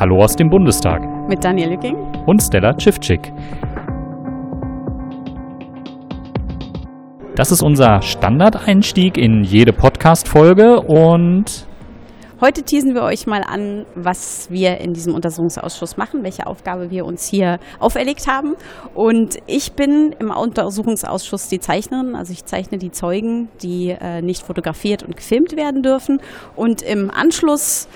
Hallo aus dem Bundestag. Mit Daniel Lücking. Und Stella Tschiffczyk. Das ist unser Standardeinstieg in jede Podcast-Folge und Heute teasen wir euch mal an, was wir in diesem Untersuchungsausschuss machen, welche Aufgabe wir uns hier auferlegt haben. Und ich bin im Untersuchungsausschuss die Zeichnerin, also ich zeichne die Zeugen, die äh, nicht fotografiert und gefilmt werden dürfen. Und im Anschluss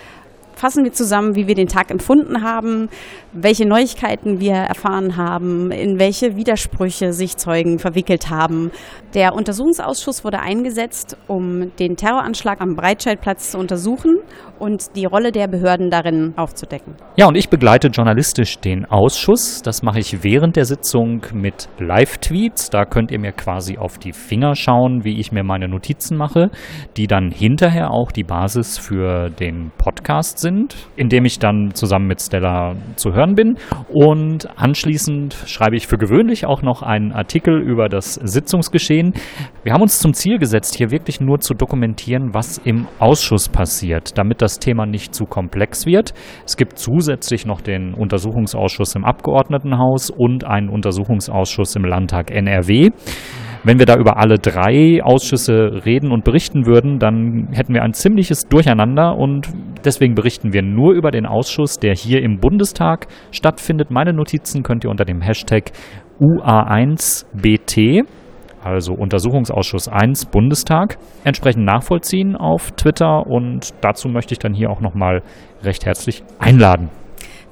fassen wir zusammen, wie wir den Tag empfunden haben, welche Neuigkeiten wir erfahren haben, in welche Widersprüche sich Zeugen verwickelt haben. Der Untersuchungsausschuss wurde eingesetzt, um den Terroranschlag am Breitscheidplatz zu untersuchen und die Rolle der Behörden darin aufzudecken. Ja, und ich begleite journalistisch den Ausschuss. Das mache ich während der Sitzung mit Live-Tweets. Da könnt ihr mir quasi auf die Finger schauen, wie ich mir meine Notizen mache, die dann hinterher auch die Basis für den Podcast sind, in dem ich dann zusammen mit Stella zu hören bin. Und anschließend schreibe ich für gewöhnlich auch noch einen Artikel über das Sitzungsgeschehen. Wir haben uns zum Ziel gesetzt, hier wirklich nur zu dokumentieren, was im Ausschuss passiert, damit das Thema nicht zu komplex wird. Es gibt zusätzlich noch den Untersuchungsausschuss im Abgeordnetenhaus und einen Untersuchungsausschuss im Landtag NRW. Wenn wir da über alle drei Ausschüsse reden und berichten würden, dann hätten wir ein ziemliches Durcheinander und deswegen berichten wir nur über den Ausschuss, der hier im Bundestag stattfindet. Meine Notizen könnt ihr unter dem Hashtag UA1BT also Untersuchungsausschuss 1 Bundestag, entsprechend nachvollziehen auf Twitter und dazu möchte ich dann hier auch nochmal recht herzlich einladen.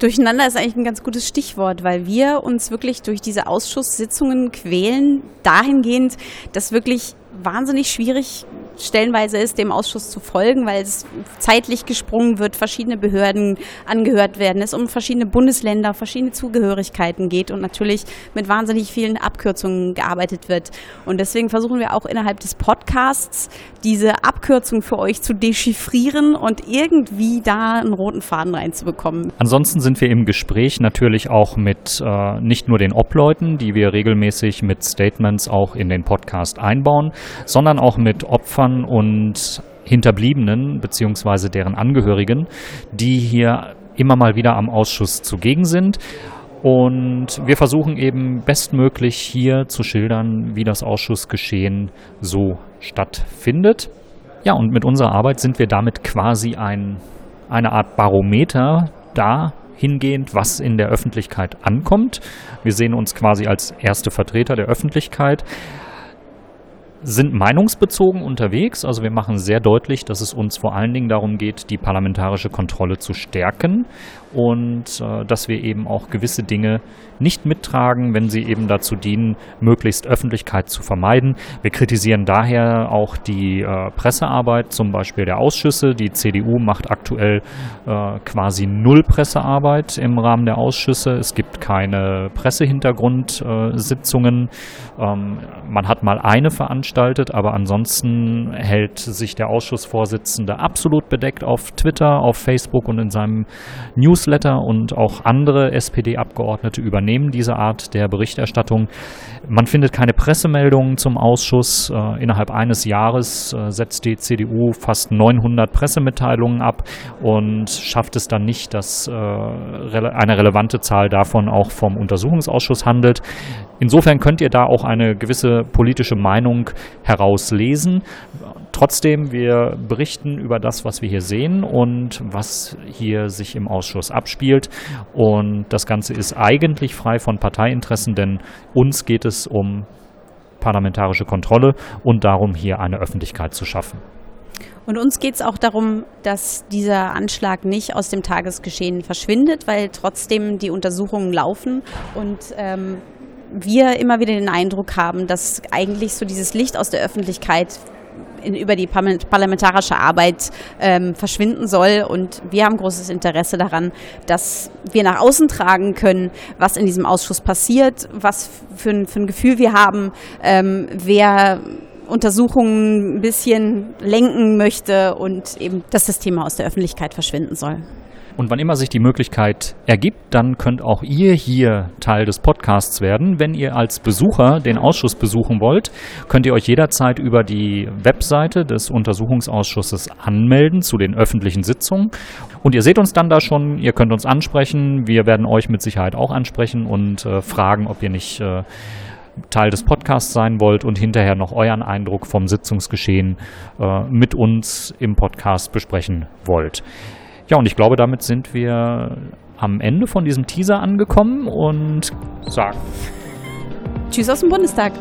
Durcheinander ist eigentlich ein ganz gutes Stichwort, weil wir uns wirklich durch diese Ausschusssitzungen quälen, dahingehend, dass wirklich wahnsinnig schwierig stellenweise ist, dem Ausschuss zu folgen, weil es zeitlich gesprungen wird, verschiedene Behörden angehört werden, es um verschiedene Bundesländer, verschiedene Zugehörigkeiten geht und natürlich mit wahnsinnig vielen Abkürzungen gearbeitet wird. Und deswegen versuchen wir auch innerhalb des Podcasts diese Abkürzung für euch zu dechiffrieren und irgendwie da einen roten Faden reinzubekommen. Ansonsten sind wir im Gespräch natürlich auch mit äh, nicht nur den Obleuten, die wir regelmäßig mit Statements auch in den Podcast einbauen, sondern auch mit Opfern Opfern und Hinterbliebenen bzw. deren Angehörigen, die hier immer mal wieder am Ausschuss zugegen sind. Und wir versuchen eben bestmöglich hier zu schildern, wie das Ausschussgeschehen so stattfindet. Ja, und mit unserer Arbeit sind wir damit quasi ein, eine Art Barometer dahingehend, was in der Öffentlichkeit ankommt. Wir sehen uns quasi als erste Vertreter der Öffentlichkeit sind meinungsbezogen unterwegs. Also wir machen sehr deutlich, dass es uns vor allen Dingen darum geht, die parlamentarische Kontrolle zu stärken und äh, dass wir eben auch gewisse Dinge nicht mittragen, wenn sie eben dazu dienen, möglichst Öffentlichkeit zu vermeiden. Wir kritisieren daher auch die äh, Pressearbeit, zum Beispiel der Ausschüsse. Die CDU macht aktuell äh, quasi null Pressearbeit im Rahmen der Ausschüsse. Es gibt keine Pressehintergrundsitzungen. Ähm, man hat mal eine veranstaltet, aber ansonsten hält sich der Ausschussvorsitzende absolut bedeckt auf Twitter, auf Facebook und in seinem News Newsletter und auch andere SPD-Abgeordnete übernehmen diese Art der Berichterstattung. Man findet keine Pressemeldungen zum Ausschuss. Äh, innerhalb eines Jahres äh, setzt die CDU fast 900 Pressemitteilungen ab und schafft es dann nicht, dass äh, eine relevante Zahl davon auch vom Untersuchungsausschuss handelt. Insofern könnt ihr da auch eine gewisse politische Meinung herauslesen. Trotzdem, wir berichten über das, was wir hier sehen und was hier sich im Ausschuss abspielt. Und das Ganze ist eigentlich frei von Parteiinteressen, denn uns geht es um parlamentarische Kontrolle und darum, hier eine Öffentlichkeit zu schaffen. Und uns geht es auch darum, dass dieser Anschlag nicht aus dem Tagesgeschehen verschwindet, weil trotzdem die Untersuchungen laufen und ähm, wir immer wieder den Eindruck haben, dass eigentlich so dieses Licht aus der Öffentlichkeit in, über die parlamentarische Arbeit ähm, verschwinden soll. Und wir haben großes Interesse daran, dass wir nach außen tragen können, was in diesem Ausschuss passiert, was für ein, für ein Gefühl wir haben, ähm, wer Untersuchungen ein bisschen lenken möchte und eben, dass das Thema aus der Öffentlichkeit verschwinden soll. Und wann immer sich die Möglichkeit ergibt, dann könnt auch ihr hier Teil des Podcasts werden. Wenn ihr als Besucher den Ausschuss besuchen wollt, könnt ihr euch jederzeit über die Webseite des Untersuchungsausschusses anmelden zu den öffentlichen Sitzungen. Und ihr seht uns dann da schon, ihr könnt uns ansprechen. Wir werden euch mit Sicherheit auch ansprechen und äh, fragen, ob ihr nicht äh, Teil des Podcasts sein wollt und hinterher noch euren Eindruck vom Sitzungsgeschehen äh, mit uns im Podcast besprechen wollt. Ja, und ich glaube, damit sind wir am Ende von diesem Teaser angekommen und sagen Tschüss aus dem Bundestag.